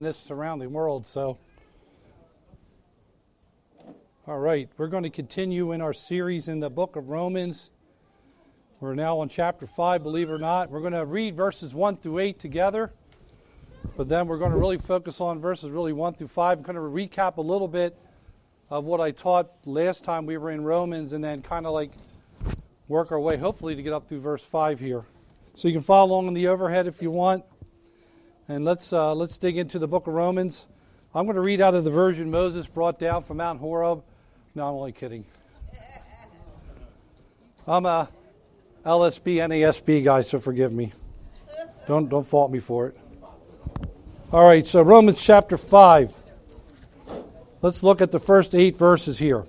this surrounding world. So, all right, we're going to continue in our series in the book of Romans. We're now on chapter 5, believe it or not. We're going to read verses 1 through 8 together, but then we're going to really focus on verses really 1 through 5. and kind of recap a little bit of what I taught last time we were in Romans and then kind of like work our way, hopefully, to get up through verse 5 here. So you can follow along in the overhead if you want. And let's, uh, let's dig into the book of Romans. I'm going to read out of the version Moses brought down from Mount Horeb. No, I'm only kidding. I'm a LSB, NASB guy, so forgive me. Don't, don't fault me for it. All right, so Romans chapter 5. Let's look at the first eight verses here.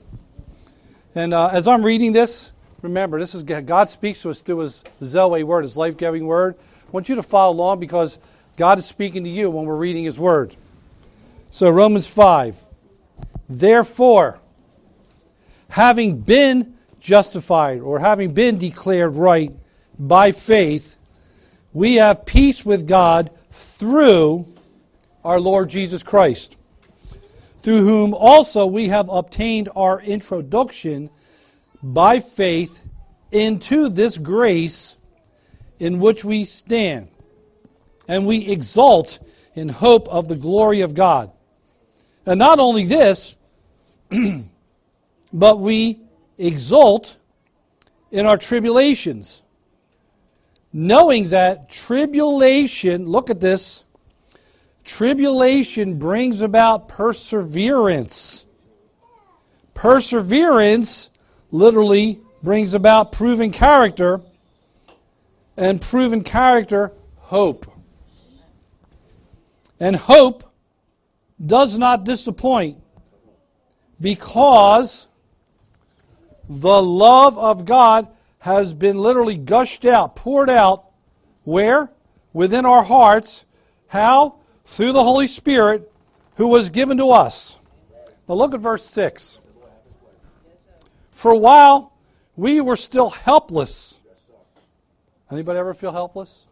And uh, as I'm reading this, remember, this is God speaks to us through His Zoe word, His life giving word. I want you to follow along because God is speaking to you when we're reading His Word. So, Romans 5. Therefore, having been justified or having been declared right by faith, we have peace with God through our Lord Jesus Christ, through whom also we have obtained our introduction by faith into this grace in which we stand and we exult in hope of the glory of God. And not only this, but we exult in our tribulations, knowing that tribulation, look at this, tribulation brings about perseverance. Perseverance literally brings about proven character, and proven character, hope. And hope does not disappoint because the love of God has been literally gushed out, poured out, where? Within our hearts. How? Through the Holy Spirit who was given to us. Now look at verse 6. For a while we were still helpless. Anybody ever feel helpless?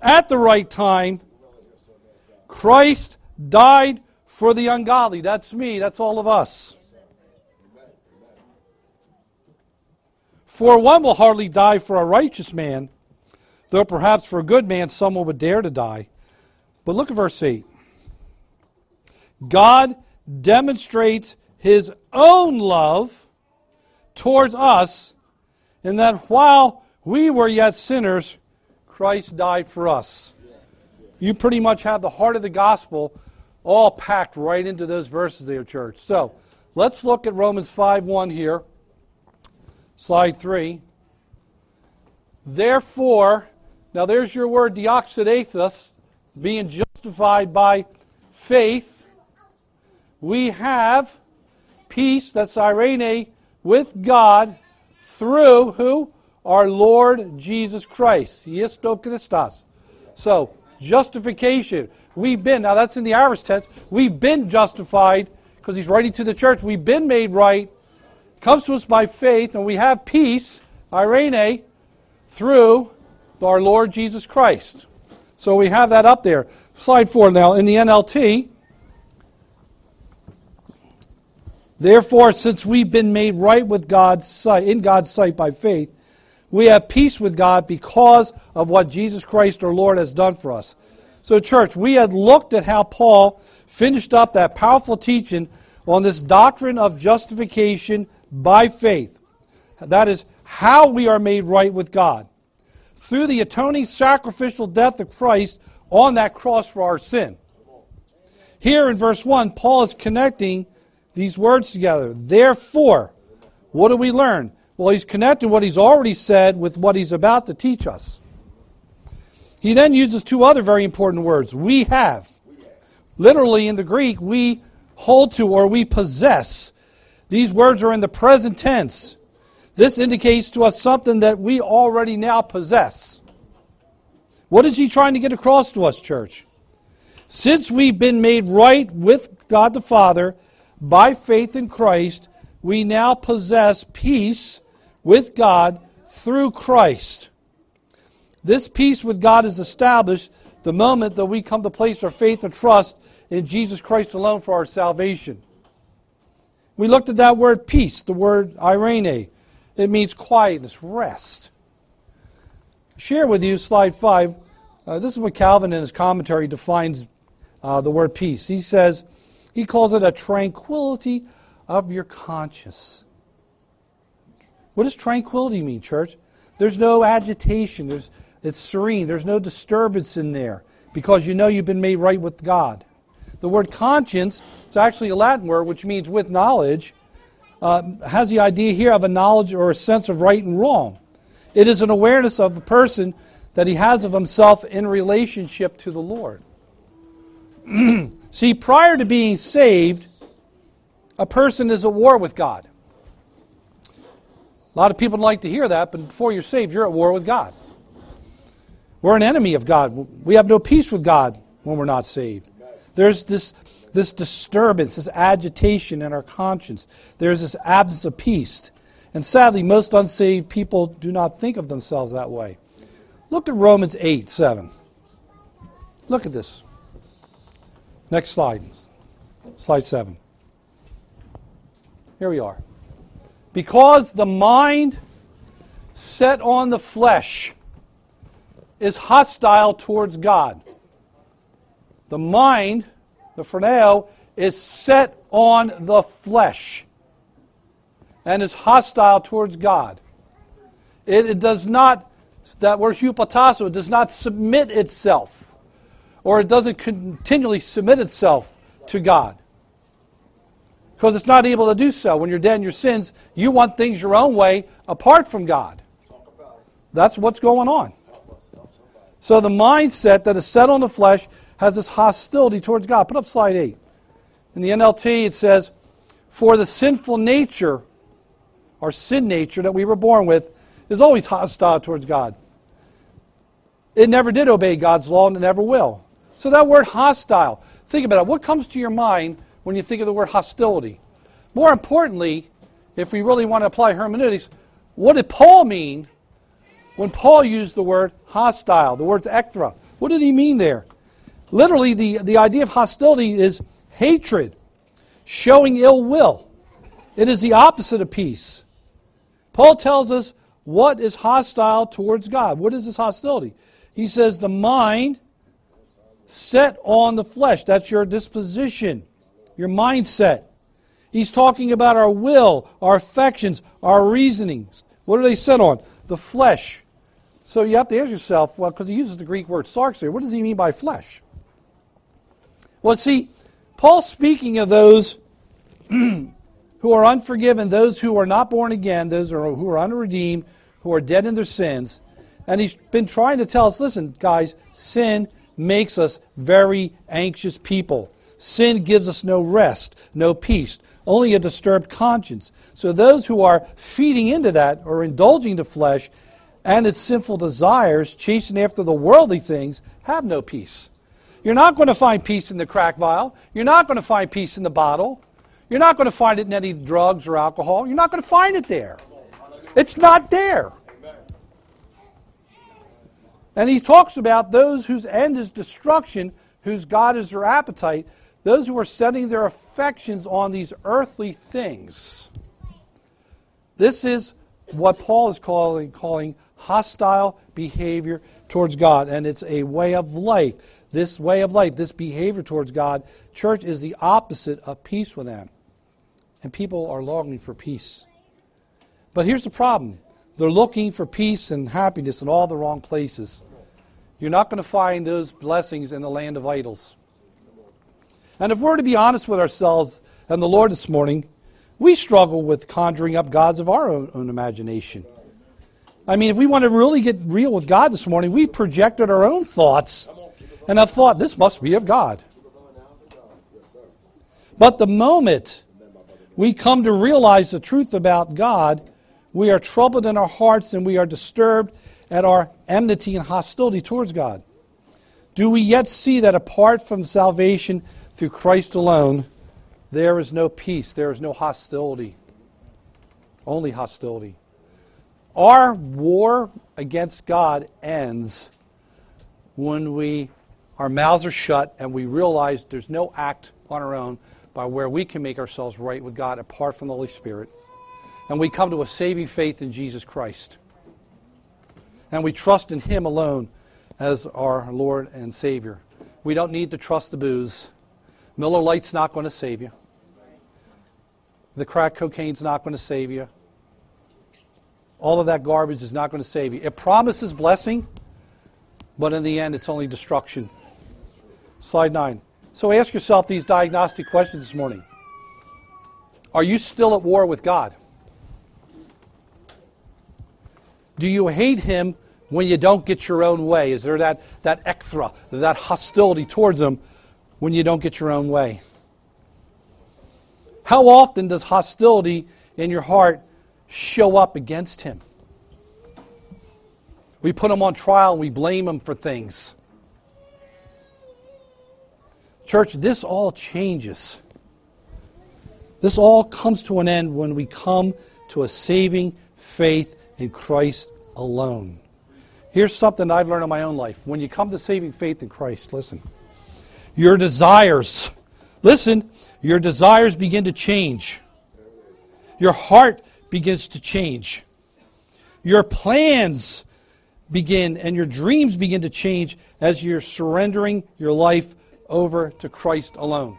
At the right time, Christ died for the ungodly. That's me, that's all of us. For one will hardly die for a righteous man, though perhaps for a good man someone would dare to die. But look at verse 8. God demonstrates his own love towards us in that while we were yet sinners, Christ died for us you pretty much have the heart of the gospel all packed right into those verses there, church. So let's look at Romans 5 1 here. Slide 3. Therefore, now there's your word dioxedathus, being justified by faith. We have peace, that's irene, with God through who? Our Lord Jesus Christ. Christos. So, Justification. We've been, now that's in the Irish text, we've been justified because he's writing to the church. We've been made right. Comes to us by faith, and we have peace, irene, through our Lord Jesus Christ. So we have that up there. Slide four now. In the NLT, therefore, since we've been made right with God's sight, in God's sight by faith, we have peace with God because of what Jesus Christ our Lord has done for us. So, church, we had looked at how Paul finished up that powerful teaching on this doctrine of justification by faith. That is how we are made right with God. Through the atoning sacrificial death of Christ on that cross for our sin. Here in verse 1, Paul is connecting these words together. Therefore, what do we learn? Well, he's connecting what he's already said with what he's about to teach us. He then uses two other very important words. We have. Literally in the Greek, we hold to or we possess. These words are in the present tense. This indicates to us something that we already now possess. What is he trying to get across to us, church? Since we've been made right with God the Father by faith in Christ, we now possess peace with God through Christ. This peace with God is established the moment that we come to place our faith and trust in Jesus Christ alone for our salvation. We looked at that word peace, the word irene. It means quietness, rest. share with you slide 5. Uh, this is what Calvin in his commentary defines uh, the word peace. He says, he calls it a tranquility of your conscience. What does tranquility mean, church? There's no agitation. There's, it's serene. There's no disturbance in there because you know you've been made right with God. The word conscience is actually a Latin word which means with knowledge, uh, has the idea here of a knowledge or a sense of right and wrong. It is an awareness of the person that he has of himself in relationship to the Lord. See, prior to being saved, a person is at war with God. A lot of people like to hear that, but before you're saved, you're at war with God. We're an enemy of God. We have no peace with God when we're not saved. There's this, this disturbance, this agitation in our conscience. There's this absence of peace. And sadly, most unsaved people do not think of themselves that way. Look at Romans 8 7. Look at this. Next slide. Slide 7. Here we are. Because the mind set on the flesh is hostile towards God. The mind, the phroneo, is set on the flesh and is hostile towards God. It, it does not, that word hupotasso, it does not submit itself, or it doesn't continually submit itself to God because it's not able to do so. When you're dead in your sins, you want things your own way apart from God. That's what's going on. So the mindset that is set on the flesh has this hostility towards God. Put up slide 8. In the NLT, it says, For the sinful nature, our sin nature that we were born with, is always hostile towards God. It never did obey God's law and it never will. So that word hostile, think about it. What comes to your mind when you think of the word hostility. More importantly, if we really want to apply hermeneutics, what did Paul mean when Paul used the word hostile, the word ekthra? What did he mean there? Literally, the, the idea of hostility is hatred, showing ill will. It is the opposite of peace. Paul tells us what is hostile towards God. What is this hostility? He says the mind set on the flesh. That's your disposition your mindset. He's talking about our will, our affections, our reasonings. What are they set on? The flesh. So you have to ask yourself, well, because he uses the Greek word sarx here, what does he mean by flesh? Well, see, Paul's speaking of those who are unforgiven, those who are not born again, those who are unredeemed, who are dead in their sins. And he's been trying to tell us listen, guys, sin makes us very anxious people. Sin gives us no rest, no peace, only a disturbed conscience. So those who are feeding into that or indulging the flesh and its sinful desires, chasing after the worldly things, have no peace. You're not going to find peace in the crack vial. You're not going to find peace in the bottle. You're not going to find it in any drugs or alcohol. You're not going to find it there. It's not there. And he talks about those whose end is destruction, whose God is their appetite. Those who are setting their affections on these earthly things. This is what Paul is calling, calling hostile behavior towards God, and it's a way of life. This way of life, this behavior towards God, church is the opposite of peace with them. And people are longing for peace. But here's the problem they're looking for peace and happiness in all the wrong places. You're not going to find those blessings in the land of idols. And if we're to be honest with ourselves and the Lord this morning, we struggle with conjuring up gods of our own, own imagination. I mean, if we want to really get real with God this morning, we projected our own thoughts and have thought, this must be of God. But the moment we come to realize the truth about God, we are troubled in our hearts and we are disturbed at our enmity and hostility towards God. Do we yet see that apart from salvation, through Christ alone, there is no peace, there is no hostility. Only hostility. Our war against God ends when we our mouths are shut, and we realize there's no act on our own by where we can make ourselves right with God apart from the Holy Spirit. And we come to a saving faith in Jesus Christ. And we trust in Him alone as our Lord and Savior. We don't need to trust the booze. Miller Lite's not going to save you. The crack cocaine's not going to save you. All of that garbage is not going to save you. It promises blessing, but in the end, it's only destruction. Slide 9. So ask yourself these diagnostic questions this morning Are you still at war with God? Do you hate Him when you don't get your own way? Is there that, that ekthra, that hostility towards Him when you don't get your own way? How often does hostility in your heart show up against Him? We put Him on trial and we blame Him for things. Church, this all changes. This all comes to an end when we come to a saving faith in Christ alone. Here's something I've learned in my own life. When you come to saving faith in Christ, listen, your desires, listen, your desires begin to change. Your heart begins to change. Your plans begin and your dreams begin to change as you're surrendering your life over to Christ alone.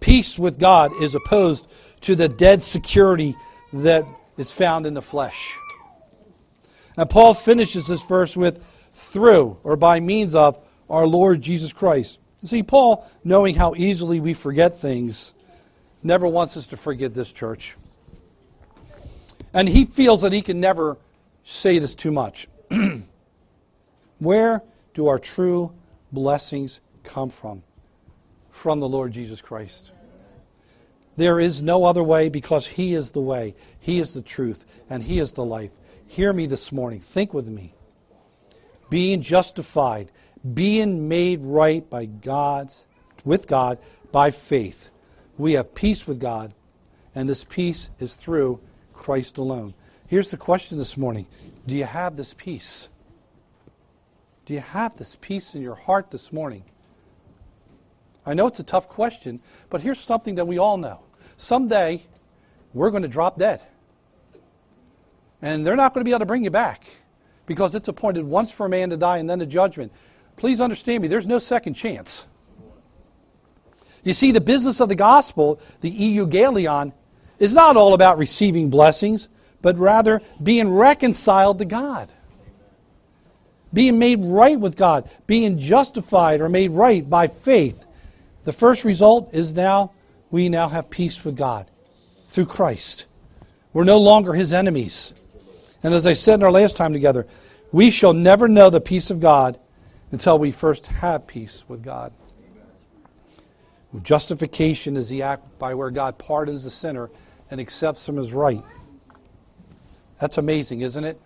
Peace with God is opposed to the dead security that is found in the flesh. And Paul finishes this verse with through or by means of our Lord Jesus Christ. see, Paul, knowing how easily we forget things, never wants us to forget this church. And he feels that he can never say this too much. Where do our true blessings come from? From the Lord Jesus Christ. There is no other way because He is the way, He is the truth, and He is the life. Hear me this morning. Think with me. Being justified, being made right by God's with God by faith. We have peace with God, and this peace is through Christ alone. Here's the question this morning. Do you have this peace? Do you have this peace in your heart this morning? I know it's a tough question, but here's something that we all know. Someday, we're going to drop dead. And they're not going to be able to bring you back because it's appointed once for a man to die and then a judgment. Please understand me, there's no second chance. You see, the business of the gospel, the euangelion, is not all about receiving blessings, but rather being reconciled to God being made right with God, being justified or made right by faith. The first result is now we now have peace with God through Christ. We're no longer his enemies. And as I said in our last time together, we shall never know the peace of God until we first have peace with God. Justification is the act by where God pardons the sinner and accepts him as right. That's amazing, isn't it?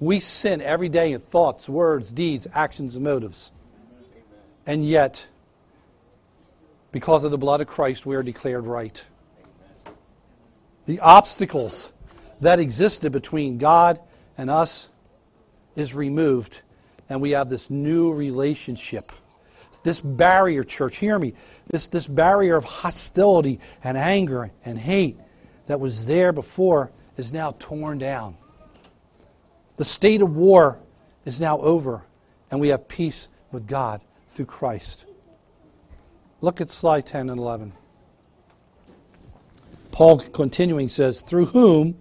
We sin every day in thoughts, words, deeds, actions, and motives. And yet, because of the blood of Christ, we are declared right. The obstacles that existed between God and us is removed, and we have this new relationship. This barrier, church, hear me, this, this barrier of hostility and anger and hate that was there before is now torn down. The state of war is now over, and we have peace with God through Christ. Look at slide 10 and 11. Paul continuing says, Through whom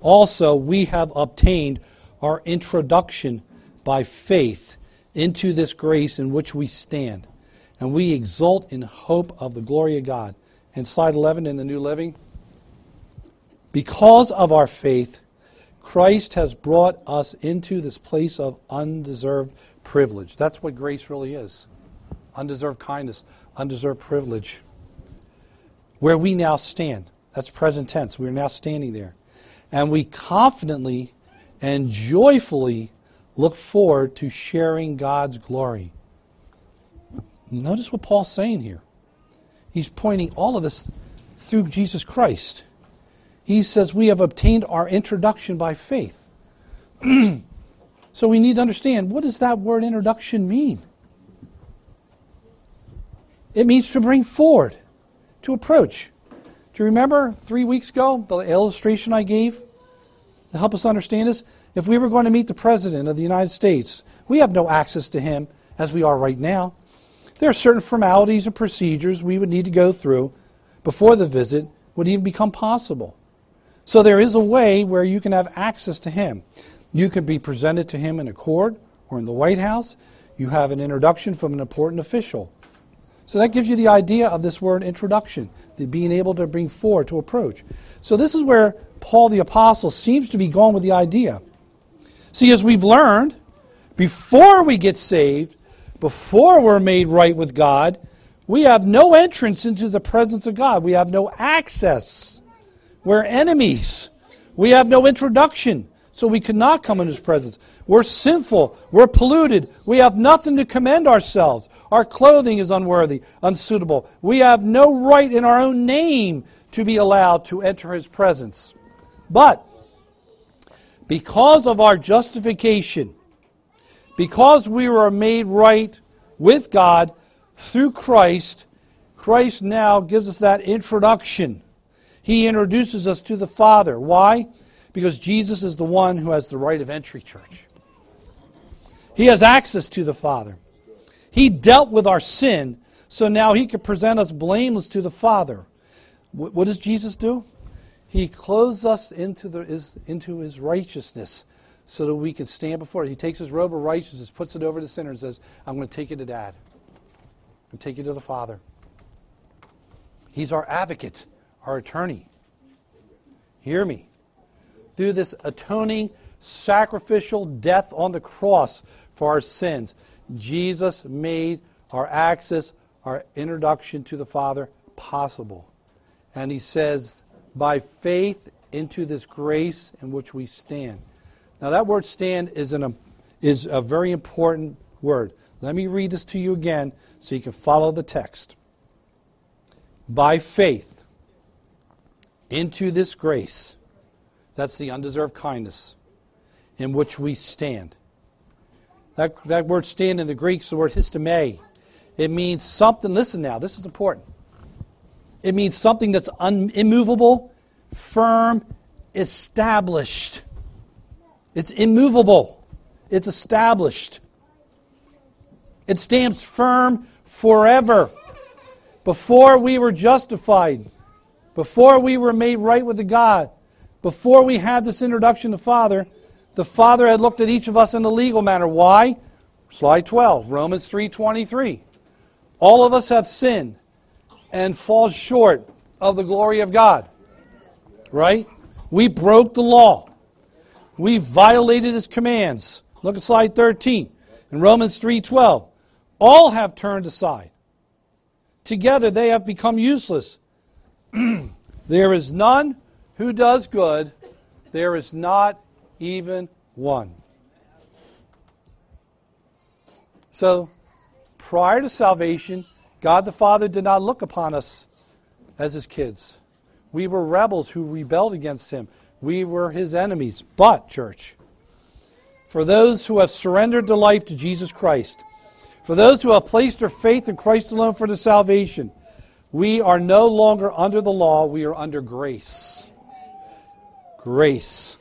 also we have obtained our introduction by faith into this grace in which we stand, and we exult in hope of the glory of God. And slide 11 in the New Living. Because of our faith, Christ has brought us into this place of undeserved privilege. That's what grace really is undeserved kindness, undeserved privilege. Where we now stand. That's present tense. We are now standing there. And we confidently and joyfully look forward to sharing God's glory. Notice what Paul's saying here. He's pointing all of this through Jesus Christ he says, We have obtained our introduction by faith. So we need to understand what does that word introduction mean? It means to bring forward, to approach. Do you remember three weeks ago the illustration I gave to help us understand this? If we were going to meet the President of the United States, we have no access to him as we are right now. There are certain formalities and procedures we would need to go through before the visit would even become possible. So there is a way where you can have access to him. You can be presented to him in a court or in the White House. You have an introduction from an important official. So that gives you the idea of this word introduction, the being able to bring forward, to approach. So this is where Paul the Apostle seems to be going with the idea. See, as we've learned, before we get saved, before we're made right with God, we have no entrance into the presence of God. We have no access. We're enemies. We have no introduction, so we cannot come in His presence. We're sinful. We're polluted. We have nothing to commend ourselves. Our clothing is unworthy, unsuitable. We have no right in our own name to be allowed to enter His presence. But because of our justification, because we were made right with God through Christ, Christ now gives us that introduction. He introduces us to the Father. Why? Because Jesus is the one who has the right of entry, church. He has access to the Father. He dealt with our sin, so now he can present us blameless to the Father. What does Jesus do? He clothes us into, the, into his righteousness so that we can stand before it. He takes his robe of righteousness, puts it over the sinner, and says, I'm going to take you to dad. I'm take you to the Father. He's our advocate, our attorney. Hear me. Through this atoning, sacrificial death on the cross for our sins, Jesus made our access, our introduction to the Father possible. And he says, by faith into this grace in which we stand. Now, that word stand is, an, is a very important word. Let me read this to you again so you can follow the text. By faith into this grace, that's the undeserved kindness in which we stand. That, that word stand in the Greek is the word histemi. It means something, listen now, this is important. It means something that's un, immovable, firm, established. It's immovable. It's established. It stands firm forever. Before we were justified, before we were made right with the God, before we had this introduction to Father, the Father had looked at each of us in a legal manner. Why? Slide 12, Romans 3:23. All of us have sinned and fall short of the glory of God. Right? We broke the law. We violated his commands. Look at slide 13. In Romans 3:12, all have turned aside. Together they have become useless. there is none who does good. There is not even one. So, prior to salvation, God the Father did not look upon us as his kids. We were rebels who rebelled against him. We were his enemies. But, church, for those who have surrendered their life to Jesus Christ, for those who have placed their faith in Christ alone for the salvation, we are no longer under the law, we are under grace. Grace.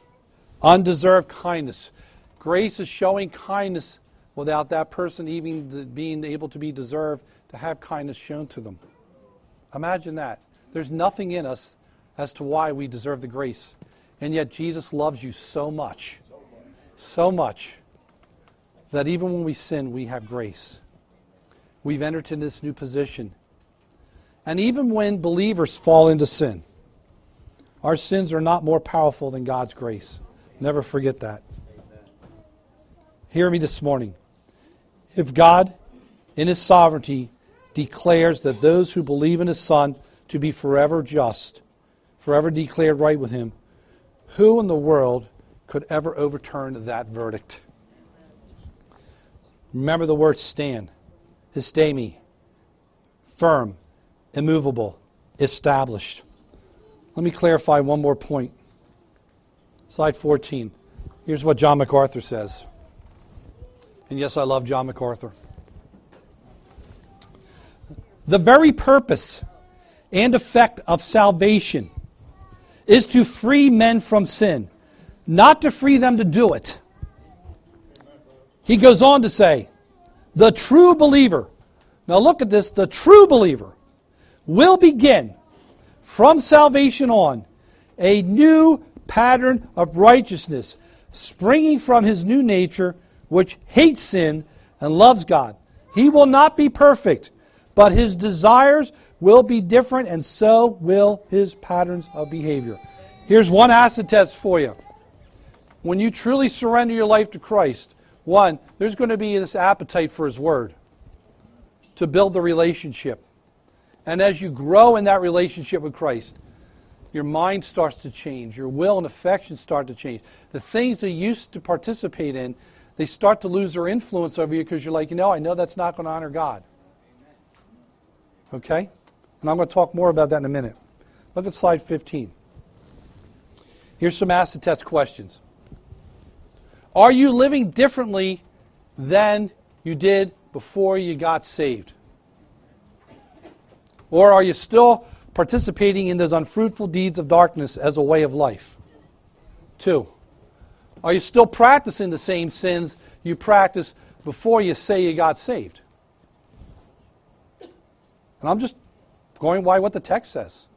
Undeserved kindness. Grace is showing kindness without that person even being able to be deserved to have kindness shown to them. Imagine that. There's nothing in us as to why we deserve the grace. And yet Jesus loves you so much, so much, that even when we sin, we have grace. We've entered in this new position. And even when believers fall into sin, our sins are not more powerful than God's grace. Never forget that. Hear me this morning. If God, in His sovereignty, declares that those who believe in His Son to be forever just, forever declared right with Him, who in the world could ever overturn that verdict? Remember the word stand, histemi, firm, immovable, established. Let me clarify one more point. Slide 14. Here's what John MacArthur says And yes, I love John MacArthur. The very purpose and effect of salvation is to free men from sin, not to free them to do it. He goes on to say, the true believer, now look at this, the true believer will begin from salvation on a new pattern of righteousness springing from his new nature, which hates sin and loves God. He will not be perfect, but his desires will be different, and so will his patterns of behavior. Here's one acid test for you. When you truly surrender your life to Christ, one, there's going to be this appetite for his word to build the relationship. And as you grow in that relationship with Christ, your mind starts to change. Your will and affection start to change. The things that you used to participate in, they start to lose their influence over you because you're like, you know, I know that's not going to honor God. Okay? And I'm going to talk more about that in a minute. Look at slide 15. Here's some acid test questions. Are you living differently than you did before you got saved? Or are you still participating in those unfruitful deeds of darkness as a way of life? Two, are you still practicing the same sins you practiced before you say you got saved? And I'm just going by what the text says.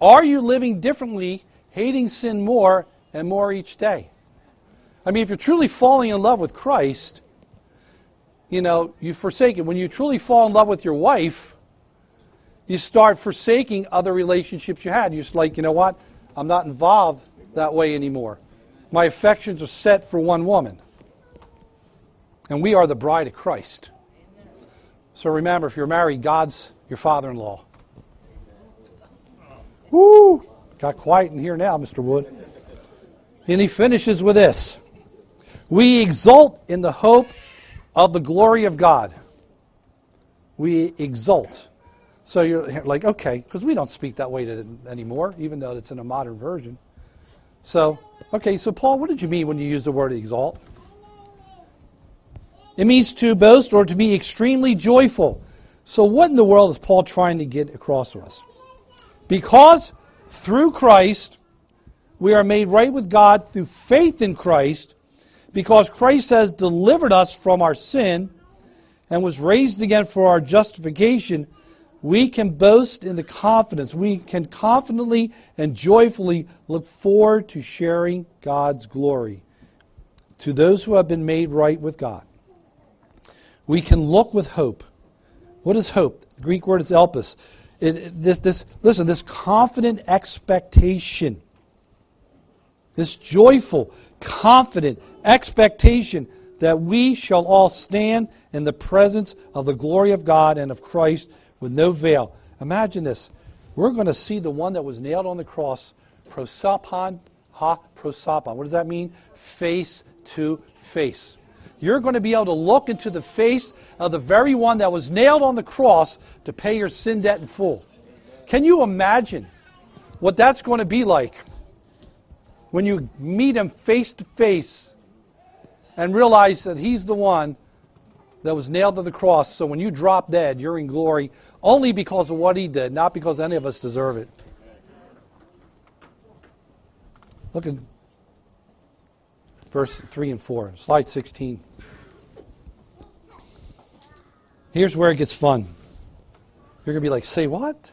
Are you living differently, hating sin more and more each day? I mean, if you're truly falling in love with Christ, you know, you forsake it. When you truly fall in love with your wife, you start forsaking other relationships you had. You're just like, you know what? I'm not involved that way anymore. My affections are set for one woman. And we are the bride of Christ. So remember, if you're married, God's your father in law. Woo! Got quiet in here now, Mr. Wood. And he finishes with this We exult in the hope of the glory of God. We exult. So you're like, okay, because we don't speak that way to, anymore, even though it's in a modern version. So, okay, so Paul, what did you mean when you used the word exalt? It means to boast or to be extremely joyful. So, what in the world is Paul trying to get across to us? Because through Christ, we are made right with God through faith in Christ, because Christ has delivered us from our sin and was raised again for our justification we can boast in the confidence. We can confidently and joyfully look forward to sharing God's glory to those who have been made right with God. We can look with hope. What is hope? The Greek word is elpis. It, this, this, listen, this confident expectation, this joyful, confident expectation that we shall all stand in the presence of the glory of God and of Christ with no veil. Imagine this. We're going to see the one that was nailed on the cross, prosopon ha prosopon. What does that mean? Face to face. You're going to be able to look into the face of the very one that was nailed on the cross to pay your sin debt in full. Can you imagine what that's going to be like when you meet him face to face and realize that he's the one that was nailed to the cross? So when you drop dead, you're in glory only because of what he did, not because any of us deserve it. Look at verse 3 and 4, slide 16. Here's where it gets fun. You're going to be like, say what?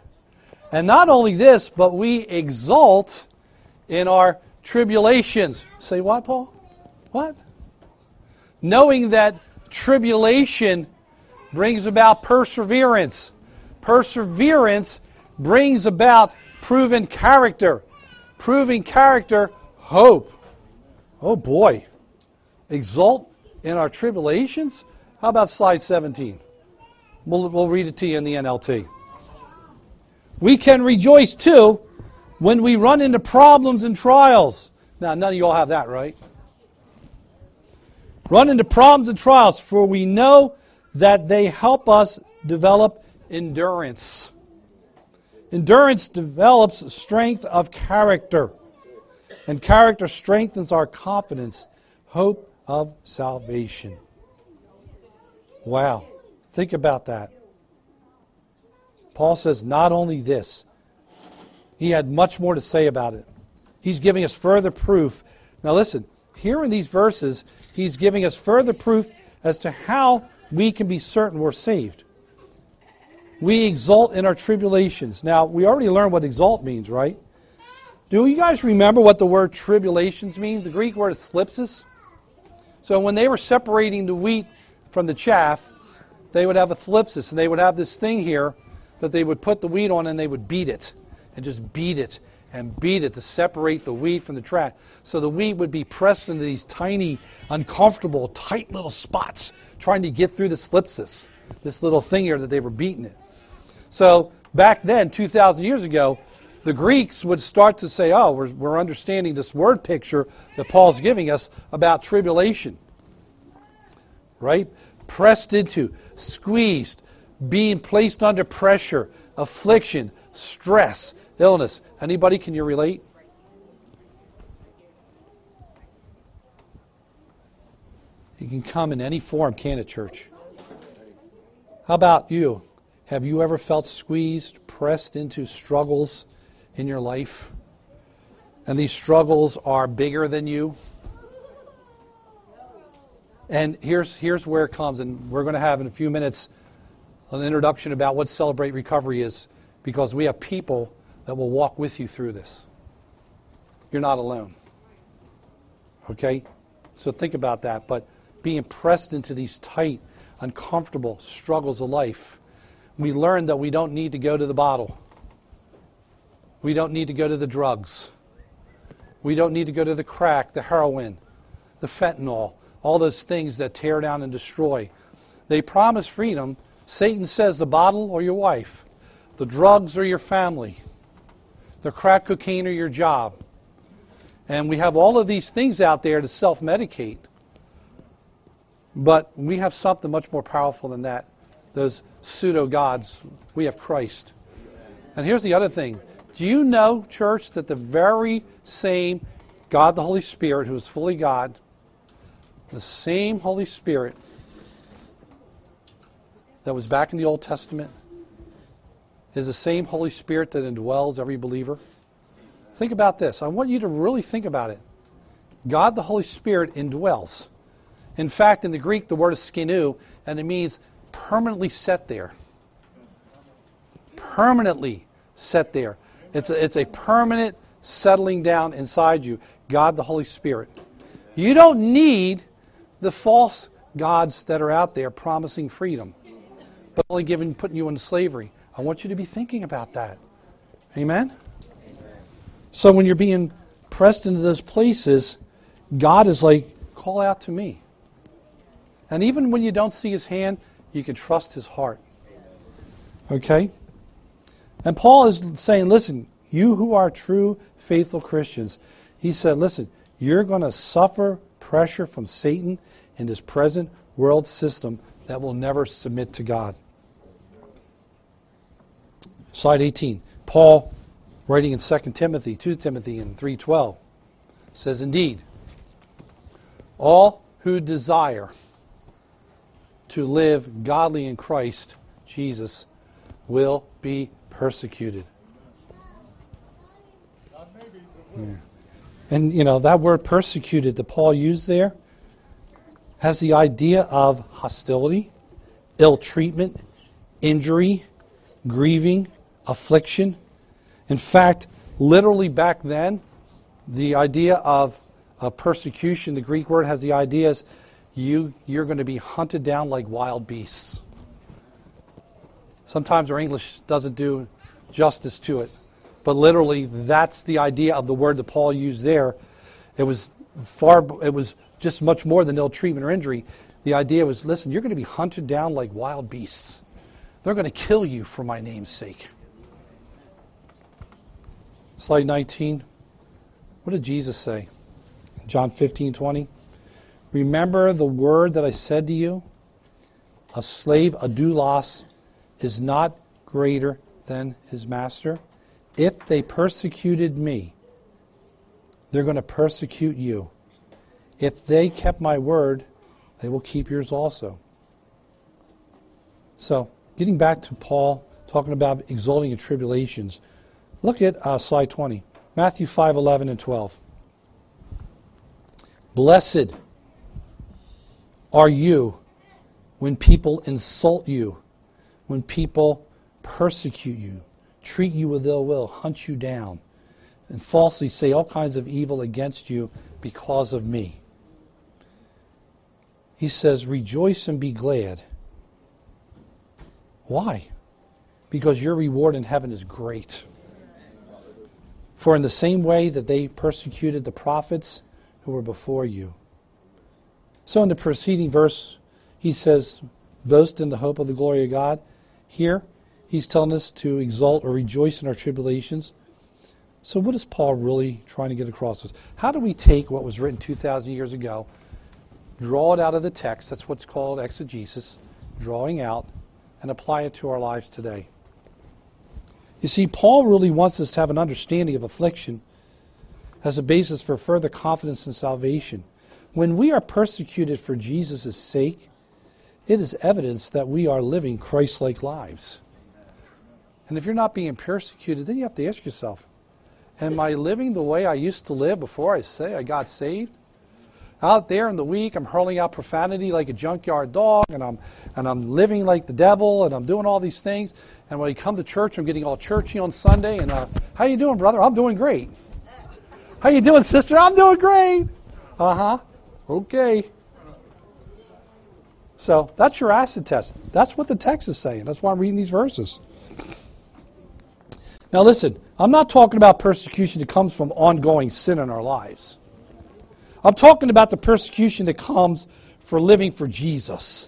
And not only this, but we exult in our tribulations. Say what, Paul? What? Knowing that tribulation brings about perseverance. Perseverance brings about proven character. Proving character, hope. Oh boy. Exult in our tribulations? How about slide 17? We'll, we'll read it to you in the NLT. We can rejoice too when we run into problems and trials. Now, none of you all have that, right? Run into problems and trials, for we know that they help us develop endurance. Endurance develops strength of character, and character strengthens our confidence, hope of salvation. Wow. Think about that. Paul says, not only this, he had much more to say about it. He's giving us further proof. Now, listen, here in these verses, he's giving us further proof as to how we can be certain we're saved. We exult in our tribulations. Now, we already learned what exult means, right? Do you guys remember what the word tribulations means? The Greek word is thlipsis. So when they were separating the wheat from the chaff, they would have a thlipsis, and they would have this thing here that they would put the wheat on and they would beat it, and just beat it and beat it to separate the wheat from the chaff. So the wheat would be pressed into these tiny, uncomfortable, tight little spots, trying to get through the thlipsis, this little thing here that they were beating it. So back then, 2,000 years ago, the Greeks would start to say, oh, we're, we're understanding this word picture that Paul's giving us about tribulation. Right? Pressed into, squeezed, being placed under pressure, affliction, stress, illness. Anybody, can you relate? It can come in any form, can it, church? How about you? Have you ever felt squeezed, pressed into struggles in your life? And these struggles are bigger than you? And here's, here's where it comes, and we're going to have in a few minutes an introduction about what Celebrate Recovery is, because we have people that will walk with you through this. You're not alone. Okay? So think about that. But being pressed into these tight, uncomfortable struggles of life we learned that we don't need to go to the bottle. We don't need to go to the drugs. We don't need to go to the crack, the heroin, the fentanyl, all those things that tear down and destroy. They promise freedom. Satan says the bottle or your wife, the drugs or your family, the crack cocaine or your job. And we have all of these things out there to self medicate. But we have something much more powerful than that. Those pseudo gods. We have Christ. And here's the other thing. Do you know, church, that the very same God the Holy Spirit, who is fully God, the same Holy Spirit that was back in the Old Testament, is the same Holy Spirit that indwells every believer? Think about this. I want you to really think about it. God the Holy Spirit indwells. In fact, in the Greek, the word is skinu, and it means permanently set there. Permanently set there. It's a, it's a permanent settling down inside you. God the Holy Spirit. You don't need the false gods that are out there promising freedom, but only giving putting you in slavery. I want you to be thinking about that. Amen? So when you're being pressed into those places, God is like, call out to me. And even when you don't see his hand, you can trust his heart. Okay? And Paul is saying, listen, you who are true, faithful Christians, he said, listen, you're going to suffer pressure from Satan in this present world system that will never submit to God. Slide 18. Paul, writing in 2 Timothy, 2 Timothy, and 3.12, says, Indeed, all who desire to live godly in Christ Jesus will be persecuted. Yeah. And, you know, that word persecuted that Paul used there has the idea of hostility, ill treatment, injury, grieving, affliction. In fact, literally back then, the idea of, of persecution, the Greek word has the idea as you, you're going to be hunted down like wild beasts. Sometimes our English doesn't do justice to it, but literally that's the idea of the word that Paul used there. It was far, it was just much more than ill treatment or injury. The idea was listen, you're going to be hunted down like wild beasts. They're going to kill you for my name's sake. Slide 19. What did Jesus say? John 15, 20. Remember the word that I said to you? A slave, a doulos, is not greater than his master. If they persecuted me, they're going to persecute you. If they kept my word, they will keep yours also. So, getting back to Paul talking about exulting in tribulations, look at uh, slide 20. Matthew 5 11 and 12. Blessed are you when people insult you, when people persecute you, treat you with ill will, hunt you down, and falsely say all kinds of evil against you because of me. He says, Rejoice and be glad. Why? Because your reward in heaven is great. For in the same way that they persecuted the prophets who were before you. So in the preceding verse, he says, Boast in the hope of the glory of God. Here, he's telling us to exult or rejoice in our tribulations. So, what is Paul really trying to get across us? How do we take what was written 2,000 years ago, draw it out of the text, that's what's called exegesis, drawing out, and apply it to our lives today? You see, Paul really wants us to have an understanding of affliction as a basis for further confidence in salvation. When we are persecuted for Jesus' sake, it is evidence that we are living Christ like lives. And if you're not being persecuted, then you have to ask yourself Am I living the way I used to live before I say I got saved? Out there in the week, I'm hurling out profanity like a junkyard dog, and I'm, and I'm living like the devil, and I'm doing all these things. And when I come to church, I'm getting all churchy on Sunday. And uh, how you doing, brother? I'm doing great. How you doing, sister? I'm doing great. Uh huh. Okay. So that's your acid test. That's what the text is saying. That's why I'm reading these verses. Now, listen, I'm not talking about persecution that comes from ongoing sin in our lives. I'm talking about the persecution that comes for living for Jesus.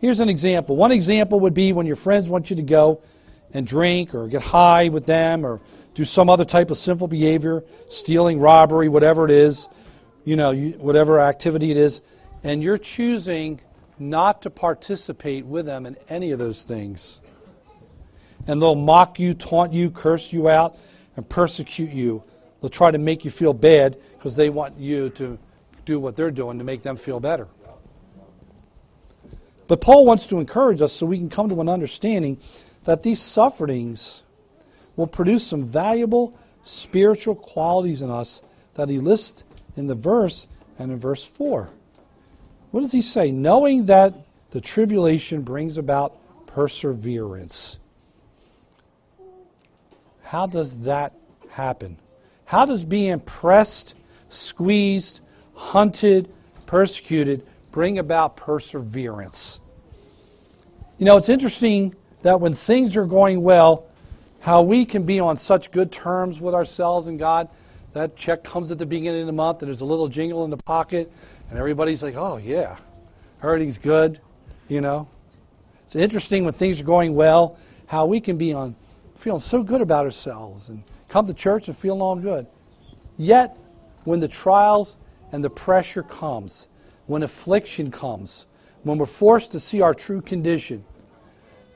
Here's an example. One example would be when your friends want you to go and drink or get high with them or do some other type of sinful behavior, stealing, robbery, whatever it is, you know, whatever activity it is, and you're choosing not to participate with them in any of those things. And they'll mock you, taunt you, curse you out, and persecute you. They'll try to make you feel bad because they want you to do what they're doing to make them feel better. But Paul wants to encourage us so we can come to an understanding that these sufferings will produce some valuable spiritual qualities in us that he lists in the verse and in verse 4. What does he say? Knowing that the tribulation brings about perseverance. How does that happen? How does being pressed, squeezed, hunted, persecuted bring about perseverance? You know, it's interesting that when things are going well, how we can be on such good terms with ourselves and God. That check comes at the beginning of the month, and there's a little jingle in the pocket, and everybody's like, oh, yeah, everything's good, you know. It's interesting when things are going well, how we can be on feeling so good about ourselves and come to church and feeling all good. Yet, when the trials and the pressure comes, when affliction comes, when we're forced to see our true condition,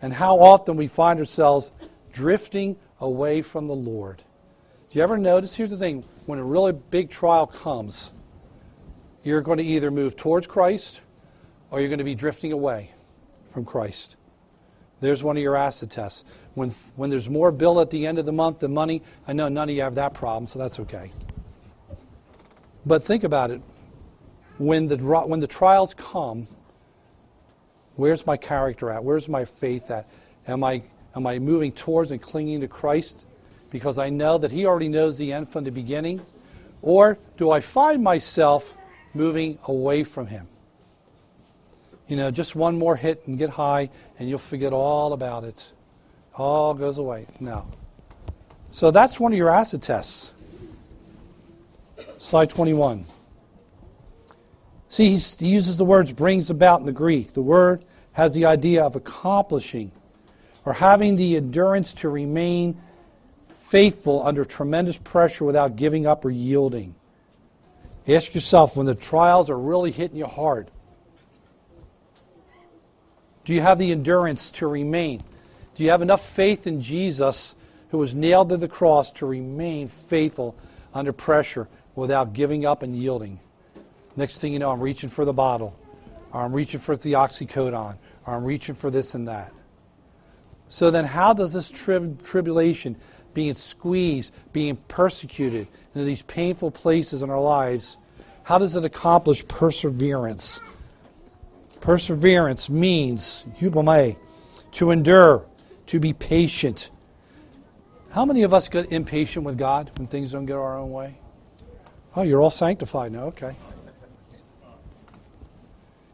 and how often we find ourselves drifting away from the Lord. Do you ever notice? Here's the thing when a really big trial comes, you're going to either move towards Christ or you're going to be drifting away from Christ. There's one of your acid tests. When, when there's more bill at the end of the month than money, I know none of you have that problem, so that's okay. But think about it. When the, when the trials come, where's my character at? Where's my faith at? Am I, am I moving towards and clinging to Christ because I know that He already knows the end from the beginning? Or do I find myself moving away from Him? You know, just one more hit and get high, and you'll forget all about it. All goes away. No. So that's one of your acid tests. Slide 21. See, he uses the words brings about in the Greek. The word has the idea of accomplishing or having the endurance to remain faithful under tremendous pressure without giving up or yielding. Ask yourself when the trials are really hitting you hard, do you have the endurance to remain? Do you have enough faith in Jesus, who was nailed to the cross, to remain faithful under pressure without giving up and yielding? Next thing you know, I'm reaching for the bottle, or I'm reaching for the oxycodone, or I'm reaching for this and that. So then, how does this tri- tribulation, being squeezed, being persecuted into these painful places in our lives, how does it accomplish perseverance? Perseverance means, hupomai, to endure, to be patient. How many of us get impatient with God when things don't go our own way? Oh, you're all sanctified now. Okay.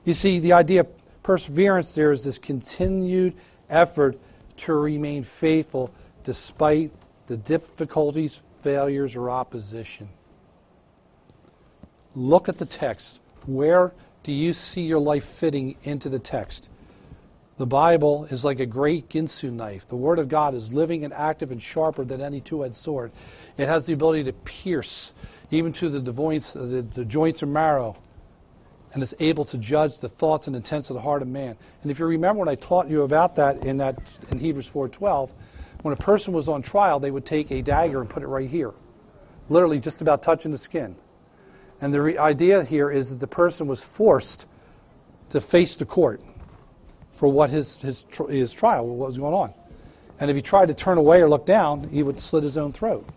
You see, the idea of perseverance there is this continued effort to remain faithful despite the difficulties, failures, or opposition. Look at the text. Where do you see your life fitting into the text? The Bible is like a great Ginsu knife. The Word of God is living and active and sharper than any two edged sword. It has the ability to pierce even to the, joints, the, the joints and marrow, and is able to judge the thoughts and intents of the heart of man. And if you remember when I taught you about that in, that, in Hebrews 4.12, when a person was on trial, they would take a dagger and put it right here, literally just about touching the skin. And the re- idea here is that the person was forced to face the court for what his, his, his trial, what was going on. And if he tried to turn away or look down, he would slit his own throat.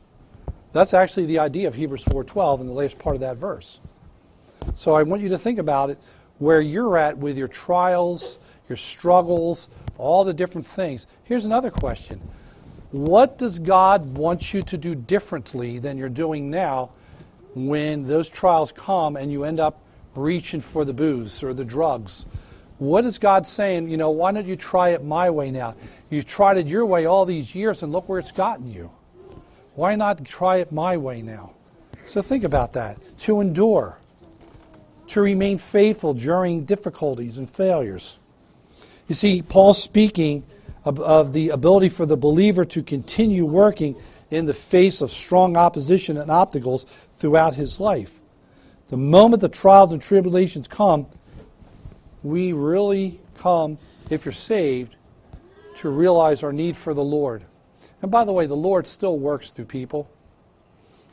That's actually the idea of Hebrews 4:12 in the last part of that verse. So I want you to think about it where you're at with your trials, your struggles, all the different things. Here's another question. What does God want you to do differently than you're doing now when those trials come and you end up reaching for the booze or the drugs what is God saying? You know, why don't you try it my way now? You've tried it your way all these years, and look where it's gotten you. Why not try it my way now? So think about that. To endure, to remain faithful during difficulties and failures. You see, Paul's speaking of, of, the ability for the believer to continue working in the face of strong opposition and obstacles throughout his life. The moment the trials and tribulations come, we really come, if you're saved, to realize our need for the Lord. And by the way, the Lord still works through people.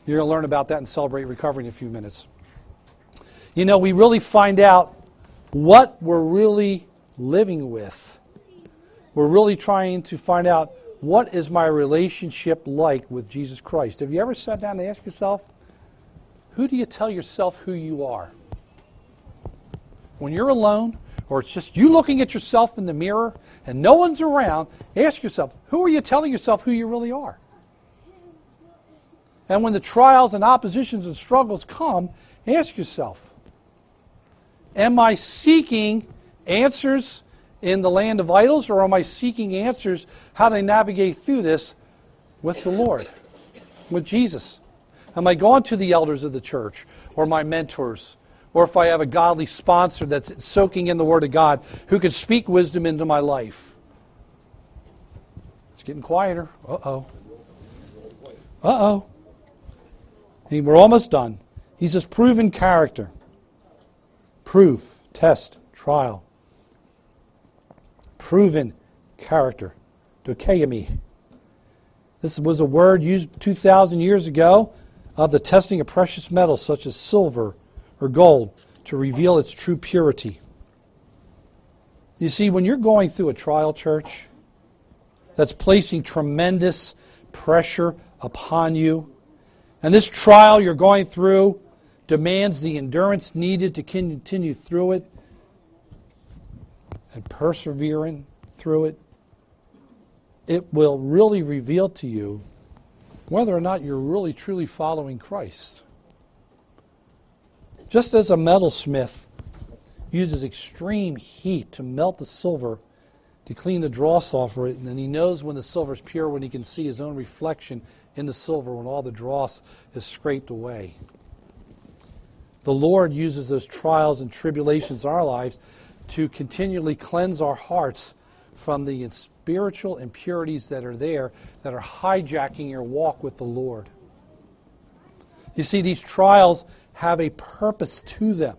You're going to learn about that and celebrate recovery in a few minutes. You know, we really find out what we're really living with. We're really trying to find out what is my relationship like with Jesus Christ. Have you ever sat down and asked yourself, who do you tell yourself who you are? when you're alone, or it's just you looking at yourself in the mirror and no one's around, ask yourself, who are you telling yourself who you really are? And when the trials and oppositions and struggles come, ask yourself, am I seeking answers in the land of idols, or am I seeking answers how to navigate through this with the Lord, with Jesus? Am I going to the elders of the church or my mentors or if I have a godly sponsor that's soaking in the Word of God who can speak wisdom into my life. It's getting quieter. Uh oh. Uh oh. We're almost done. He says, proven character. Proof, test, trial. Proven character. Dokeyami. This was a word used 2,000 years ago of the testing of precious metals such as silver or gold to reveal its true purity. You see, when you're going through a trial, church, that's placing tremendous pressure upon you, and this trial you're going through demands the endurance needed to continue through it and persevering through it, it will really reveal to you whether or not you're really truly following Christ. Just as a metalsmith uses extreme heat to melt the silver to clean the dross off of it, and then he knows when the silver is pure when he can see his own reflection in the silver when all the dross is scraped away. The Lord uses those trials and tribulations in our lives to continually cleanse our hearts from the spiritual impurities that are there that are hijacking your walk with the Lord. You see, these trials have a purpose to them.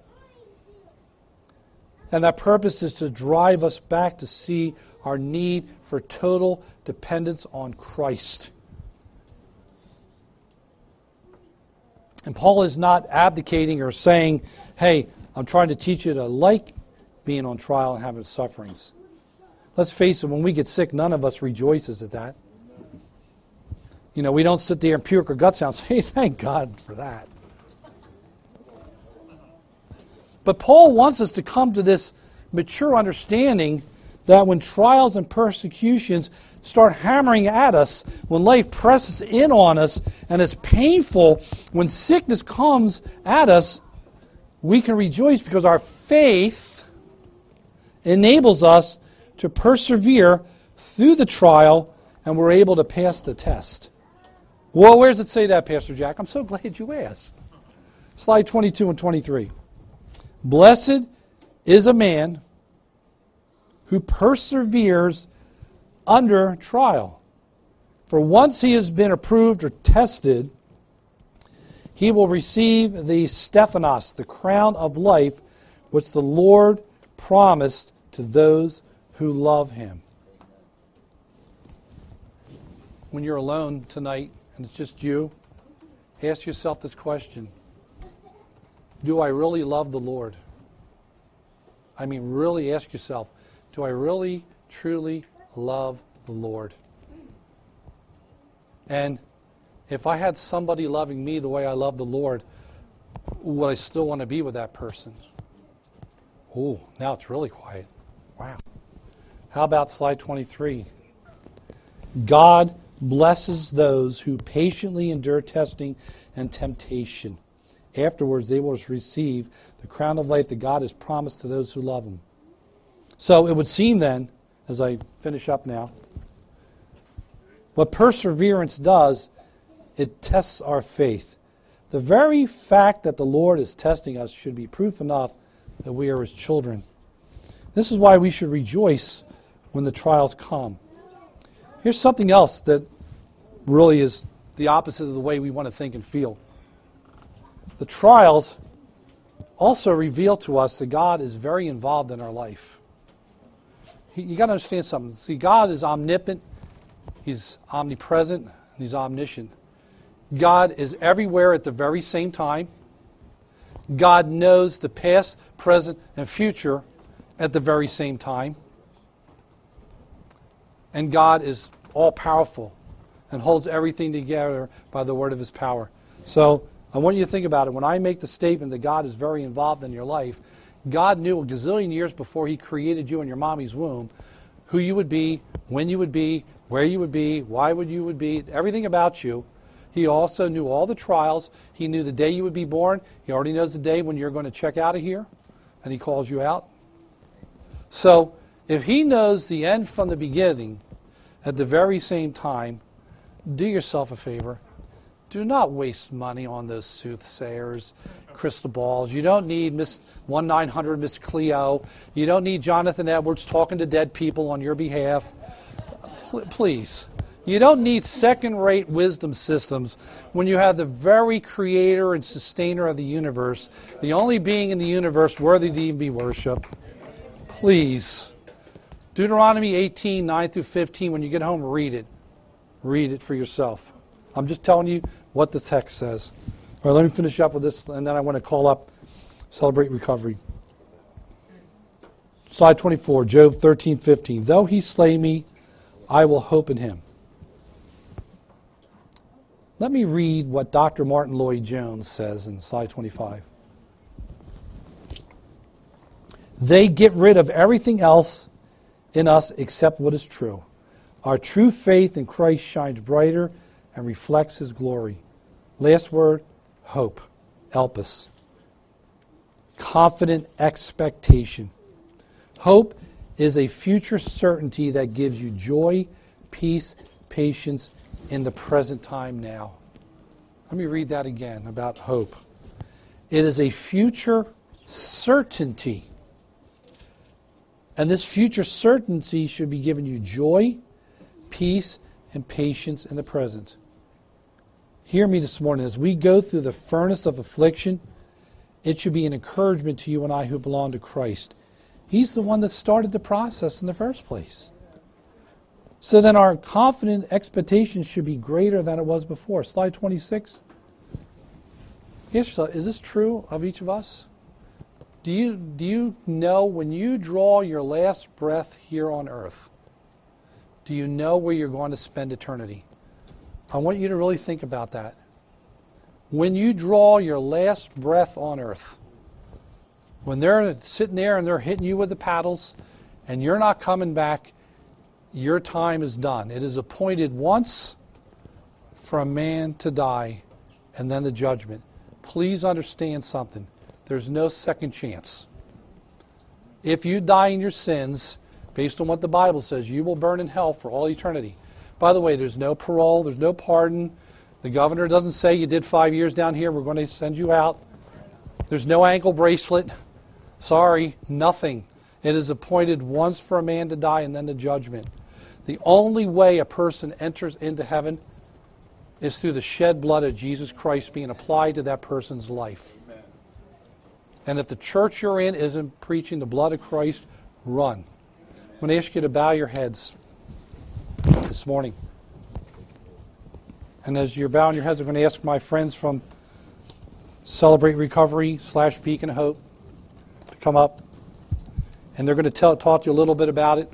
And that purpose is to drive us back to see our need for total dependence on Christ. And Paul is not abdicating or saying, hey, I'm trying to teach you to like being on trial and having sufferings. let's face it, when we get sick, none of us rejoices at that. You know, we don't sit there and puke our guts out and say, thank God for that. But Paul wants us to come to this mature understanding that when trials and persecutions start hammering at us, when life presses in on us and it's painful, when sickness comes at us, we can rejoice because our faith enables us to persevere through the trial and we're able to pass the test. Well, where does it say that, Pastor Jack? I'm so glad you asked. Slide 22 and 23. Blessed is a man who perseveres under trial. For once he has been approved or tested, he will receive the Stephanos, the crown of life, which the Lord promised to those who love him. When you're alone tonight and it's just you, ask yourself this question Do I really love the Lord? I mean, really ask yourself Do I really, truly love the Lord? And if I had somebody loving me the way I love the Lord, would I still want to be with that person? Oh, now it's really quiet. Wow. How about slide 23? God blesses those who patiently endure testing and temptation. Afterwards, they will receive the crown of life that God has promised to those who love Him. So it would seem then, as I finish up now, what perseverance does, it tests our faith. The very fact that the Lord is testing us should be proof enough that we are His children. This is why we should rejoice when the trials come. Here's something else that really is the opposite of the way we want to think and feel. The trials also reveal to us that God is very involved in our life. You got to understand something. See, God is omnipotent, He's omnipresent, and He's omniscient. God is everywhere at the very same time. God knows the past, present, and future at the very same time. And God is all powerful and holds everything together by the word of his power. So I want you to think about it. When I make the statement that God is very involved in your life, God knew a gazillion years before he created you in your mommy's womb who you would be, when you would be, where you would be, why would you would be, everything about you. He also knew all the trials. He knew the day you would be born. He already knows the day when you're going to check out of here, and he calls you out. So, if he knows the end from the beginning at the very same time, do yourself a favor. Do not waste money on those soothsayers, crystal balls. You don't need Miss 1900 Miss Cleo. You don't need Jonathan Edwards talking to dead people on your behalf. Please. You don't need second rate wisdom systems when you have the very creator and sustainer of the universe, the only being in the universe worthy to even be worshiped. Please. Deuteronomy 18, 9 through 15, when you get home, read it. Read it for yourself. I'm just telling you what the text says. All right, let me finish up with this, and then I want to call up Celebrate Recovery. Slide 24, Job 13, 15. Though he slay me, I will hope in him. Let me read what Dr. Martyn Lloyd-Jones says in slide 25. They get rid of everything else in us except what is true. Our true faith in Christ shines brighter and reflects his glory. Last word hope. Elpis. Confident expectation. Hope is a future certainty that gives you joy, peace, patience in the present time now. Let me read that again about hope. It is a future certainty and this future certainty should be giving you joy, peace, and patience in the present. Hear me this morning. As we go through the furnace of affliction, it should be an encouragement to you and I who belong to Christ. He's the one that started the process in the first place. So then our confident expectations should be greater than it was before. Slide 26. Yes, is this true of each of us? Do you, do you know when you draw your last breath here on earth, do you know where you're going to spend eternity? I want you to really think about that. When you draw your last breath on earth, when they're sitting there and they're hitting you with the paddles and you're not coming back, your time is done. It is appointed once for a man to die and then the judgment. Please understand something. There's no second chance. If you die in your sins, based on what the Bible says, you will burn in hell for all eternity. By the way, there's no parole, there's no pardon. The governor doesn't say you did five years down here, we're going to send you out. There's no ankle bracelet. Sorry, nothing. It is appointed once for a man to die and then the judgment. The only way a person enters into heaven is through the shed blood of Jesus Christ being applied to that person's life. And if the church you're in isn't preaching the blood of Christ, run. I'm going to ask you to bow your heads this morning. And as you're bowing your heads, I'm going to ask my friends from Celebrate Recovery slash Beacon Hope to come up. And they're going to tell, talk to you a little bit about it.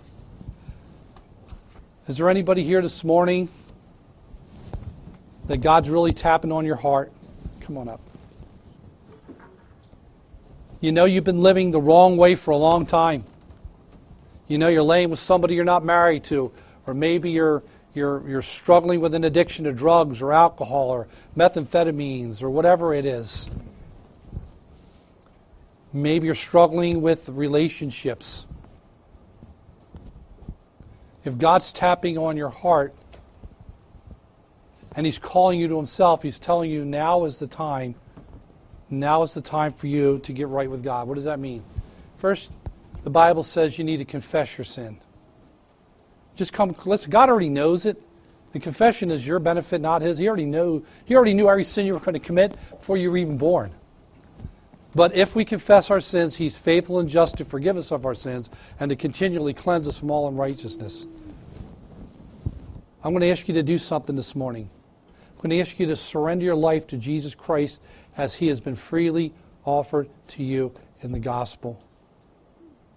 Is there anybody here this morning that God's really tapping on your heart? Come on up. You know you've been living the wrong way for a long time. You know you're laying with somebody you're not married to, or maybe you're, you're, you're struggling with an addiction to drugs or alcohol or methamphetamines or whatever it is. Maybe you're struggling with relationships. If God's tapping on your heart and He's calling you to Himself, He's telling you now is the time now is the time for you to get right with God. What does that mean? First, the Bible says you need to confess your sin. Just come, listen, God already knows it. The confession is your benefit, not His. He already knew, He already knew every sin you were going to commit before you were even born. But if we confess our sins, He's faithful and just to forgive us of our sins and to continually cleanse us from all unrighteousness. I'm going to ask you to do something this morning. I'm going to ask you to surrender your life to Jesus Christ as he has been freely offered to you in the gospel.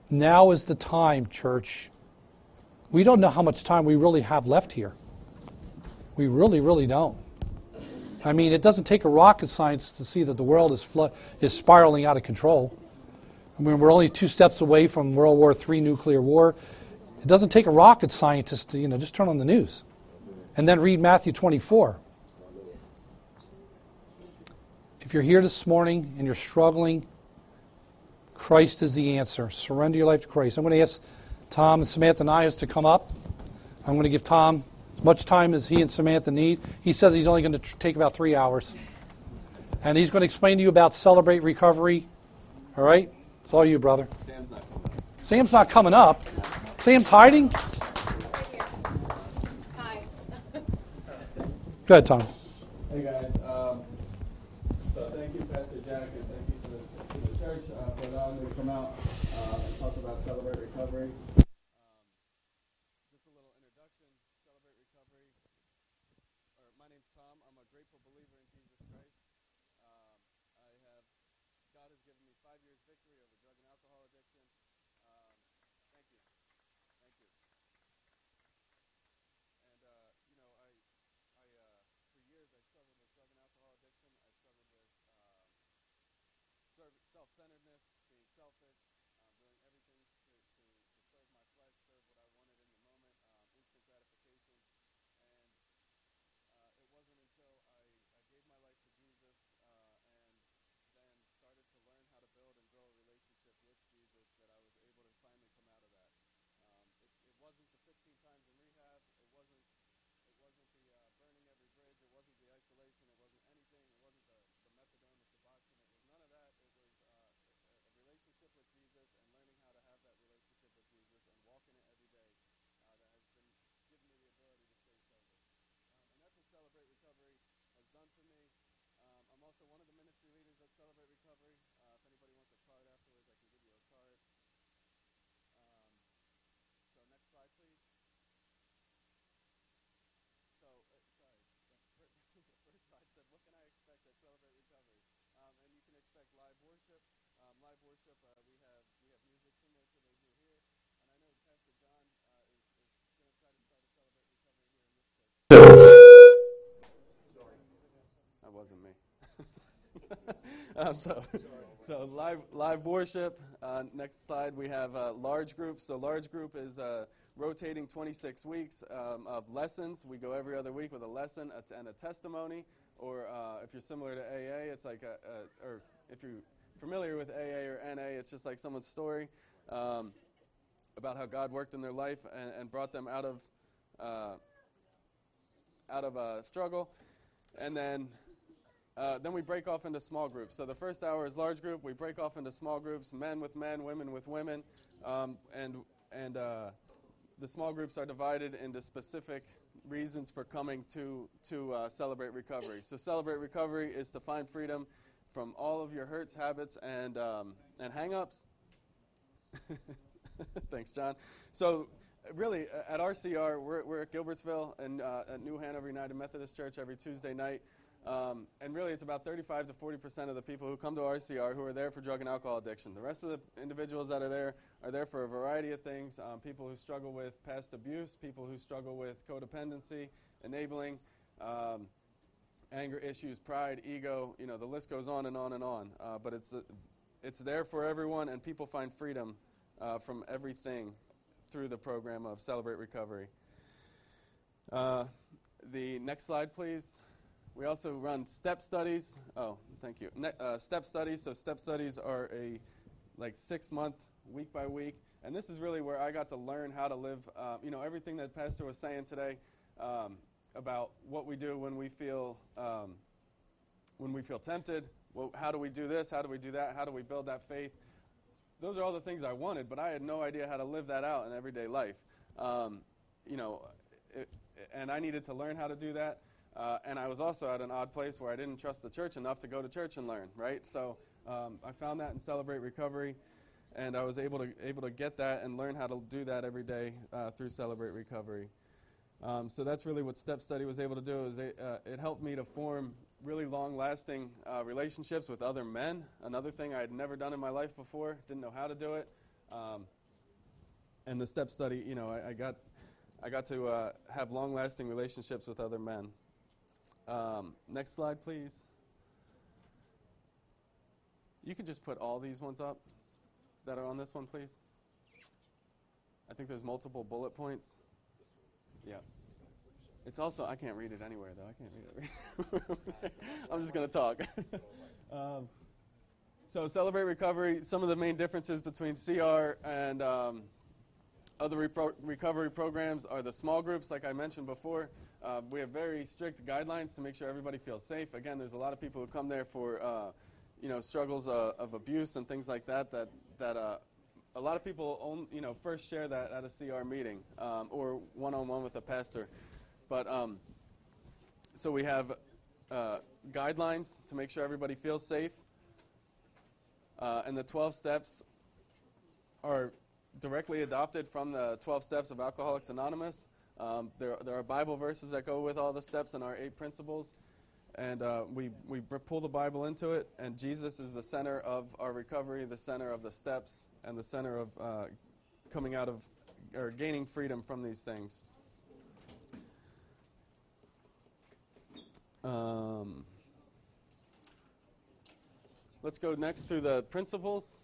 Now is the time, church. We don't know how much time we really have left here. We really, really don't. I mean, it doesn't take a rocket scientist to see that the world is, is spiraling out of control. I mean, we're only two steps away from World War III nuclear war. It doesn't take a rocket scientist to, you know, just turn on the news and then read Matthew 24. If you're here this morning and you're struggling, Christ is the answer. Surrender your life to Christ. I'm going to ask Tom and Samantha Nias to come up. I'm going to give Tom as much time as he and Samantha need. He says he's only going to take about three hours. And he's going to explain to you about Celebrate Recovery. All right? It's all you, brother. Sam's not coming up. Sam's not coming up. Sam's hiding? Hi. Go ahead, Tom. Hey, guys. Um, so thank you, Pastor Jack, and thank you to the, to the church uh, for allowing me to come out uh, and talk about Celebrate Recovery. Um, just a little introduction. Celebrate Recovery. Or my name's Tom. I'm a grateful believer in Jesus Christ. Um, I have God has given me five years victory over drug and alcohol addiction. Um, thank you, thank you. And uh, you know, I I uh, for years I struggled with drug and alcohol addiction. I struggled with um, serv- self-centeredness, being selfish, um, doing everything to, to, to serve my flesh, serve what I wanted in the moment, um, instant gratification. And uh, it wasn't until I, I gave my life to Jesus uh, and then started to learn how to build and grow a relationship with Jesus that I was able to finally come out of that. Um, it, it wasn't the 15 times in rehab. It wasn't it wasn't the uh, burning every bridge. It wasn't the isolation. It wasn't anything. It wasn't the, the methadone, the Suboxone. It was none of that. It was uh, a, a relationship with Jesus and learning how to have that relationship with Jesus and walking it every day uh, that has been given me the ability to stay sober. Um, and that's what Celebrate Recovery has done for me. Um, I'm also one of the ministry leaders at Celebrate Recovery. Uh, if anybody wants a card afterwards, I can give you a card. Um, so next slide, please. So, uh, sorry, the fir- the first slide said, "What can I expect at Celebrate Recovery?" Um, and you can expect live worship, um, live worship. Uh, we have music similar to those you hear, and I know Pastor John uh, is, is going to try to start a celebrate recovery here in this church. That wasn't me. Um, so, so live live worship. Uh, next slide, we have uh, large groups. So large group is uh, rotating 26 weeks um, of lessons. We go every other week with a lesson and a testimony. Or uh, if you're similar to AA, it's like a, a, or if you're familiar with AA or NA, it's just like someone's story um, about how God worked in their life and, and brought them out of uh, out of a struggle. And then uh, then we break off into small groups. So the first hour is large group. We break off into small groups, men with men, women with women, um, and and uh, the small groups are divided into specific reasons for coming to to uh, celebrate recovery. So celebrate recovery is to find freedom from all of your hurts, habits, and um, and hangups. Thanks, John. So really, at RCR, we're, we're at Gilbertsville and uh, at New Hanover United Methodist Church every Tuesday night. Um, and really, it's about 35 to 40 percent of the people who come to RCR who are there for drug and alcohol addiction. The rest of the individuals that are there are there for a variety of things um, people who struggle with past abuse, people who struggle with codependency, enabling, um, anger issues, pride, ego. You know, the list goes on and on and on. Uh, but it's, uh, it's there for everyone, and people find freedom uh, from everything through the program of Celebrate Recovery. Uh, the next slide, please. We also run step studies. Oh, thank you. Ne- uh, step studies. So step studies are a like six month, week by week, and this is really where I got to learn how to live. Uh, you know, everything that Pastor was saying today um, about what we do when we feel um, when we feel tempted. Well, how do we do this? How do we do that? How do we build that faith? Those are all the things I wanted, but I had no idea how to live that out in everyday life. Um, you know, it, and I needed to learn how to do that. Uh, and I was also at an odd place where I didn't trust the church enough to go to church and learn, right? So um, I found that in Celebrate Recovery, and I was able to able to get that and learn how to do that every day uh, through Celebrate Recovery. Um, so that's really what Step Study was able to do. Is it, uh, it helped me to form really long-lasting uh, relationships with other men. Another thing I had never done in my life before. Didn't know how to do it. Um, and the Step Study, you know, I, I got I got to uh, have long-lasting relationships with other men. Um, next slide, please. You can just put all these ones up that are on this one, please. I think there's multiple bullet points. Yeah. It's also, I can't read it anywhere, though. I can't read it. I'm just going to talk. um, so, Celebrate Recovery, some of the main differences between CR and um, other recovery programs are the small groups, like I mentioned before. Uh, we have very strict guidelines to make sure everybody feels safe. Again, there's a lot of people who come there for, uh, you know, struggles uh, of abuse and things like that. That that uh, a lot of people, own, you know, first share that at a CR meeting um, or one-on-one with a pastor. But um, so we have uh, guidelines to make sure everybody feels safe, uh, and the 12 steps are directly adopted from the 12 steps of Alcoholics Anonymous. Um, there, there are Bible verses that go with all the steps and our eight principles. And uh, we, we pull the Bible into it, and Jesus is the center of our recovery, the center of the steps, and the center of uh, coming out of or gaining freedom from these things. Um, let's go next to the principles.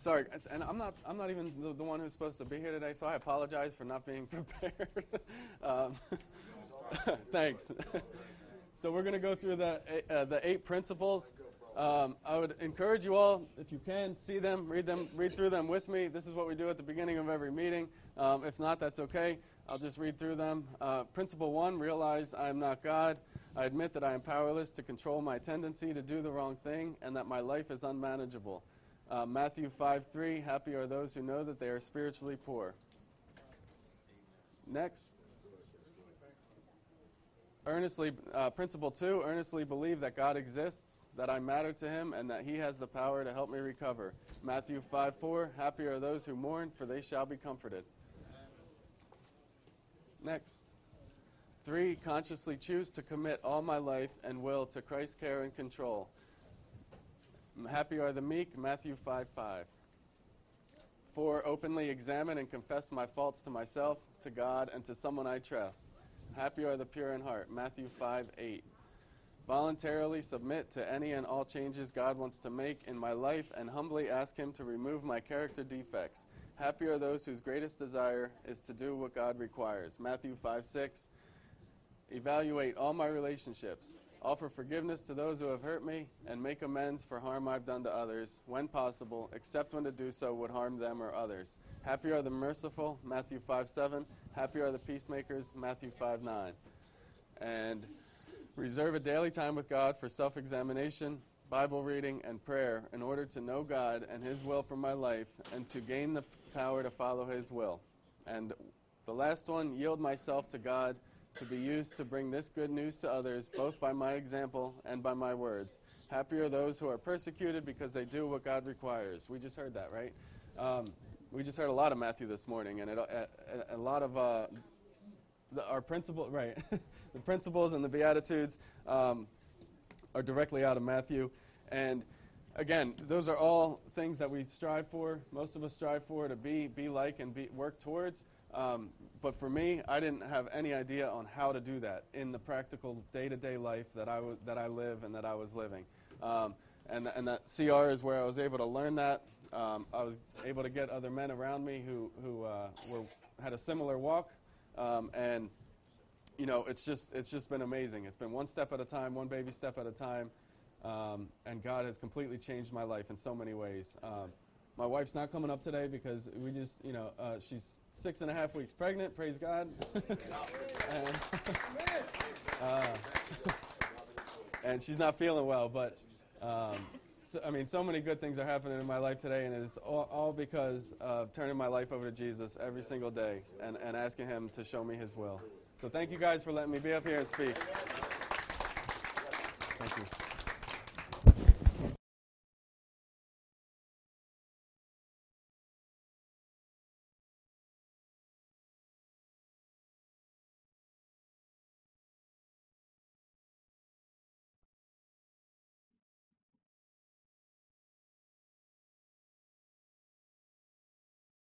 Sorry, and I'm not, I'm not even the, the, one who's supposed to be here today, so I apologize for not being prepared. um, thanks. so we're going to go through the, uh, the eight principles. Um, I would encourage you all, if you can, see them, read them, read through them with me. This is what we do at the beginning of every meeting. Um, if not, that's okay. I'll just read through them. Uh, principle one: realize I am not God. I admit that I am powerless to control my tendency to do the wrong thing, and that my life is unmanageable. Uh, Matthew 5 3, happy are those who know that they are spiritually poor. Next. Earnestly, uh, principle two, earnestly believe that God exists, that I matter to him, and that he has the power to help me recover. Matthew 5 4, happy are those who mourn, for they shall be comforted. Next. Three, consciously choose to commit all my life and will to Christ's care and control. Happy are the meek, Matthew 5 5. Four, openly examine and confess my faults to myself, to God, and to someone I trust. Happy are the pure in heart, Matthew 5 8. Voluntarily submit to any and all changes God wants to make in my life and humbly ask Him to remove my character defects. Happy are those whose greatest desire is to do what God requires. Matthew 5 6. Evaluate all my relationships. Offer forgiveness to those who have hurt me and make amends for harm I've done to others, when possible, except when to do so would harm them or others. Happy are the merciful, Matthew 5 7. Happy are the peacemakers, Matthew 5 9. And reserve a daily time with God for self examination, Bible reading, and prayer in order to know God and His will for my life and to gain the power to follow His will. And the last one, yield myself to God to be used to bring this good news to others, both by my example and by my words. Happy are those who are persecuted because they do what God requires. We just heard that, right? Um, we just heard a lot of Matthew this morning, and it, a, a, lot of uh, the, our principle, right? the principles and the beatitudes um, are directly out of Matthew, and again, those are all things that we strive for. Most of us strive for to be, be like, and be, work towards. Um, but for me, I didn't have any idea on how to do that in the practical day-to-day life that I, w- that I live and that I was living. Um, and, and that CR is where I was able to learn that. Um, I was able to get other men around me who, who uh, were, had a similar walk. Um, and, you know, it's just, it's just been amazing. It's been one step at a time, one baby step at a time. Um, and God has completely changed my life in so many ways. My wife's not coming up today because we just, you know, uh, she's six and a half weeks pregnant. Praise God. and, uh, and, she's not feeling well, but um, so, I mean, so many good things are happening in my life today, and it's all, all, because of turning my life over to Jesus every single day and, and asking Him to show me His will. So thank you guys for letting me be up here and speak.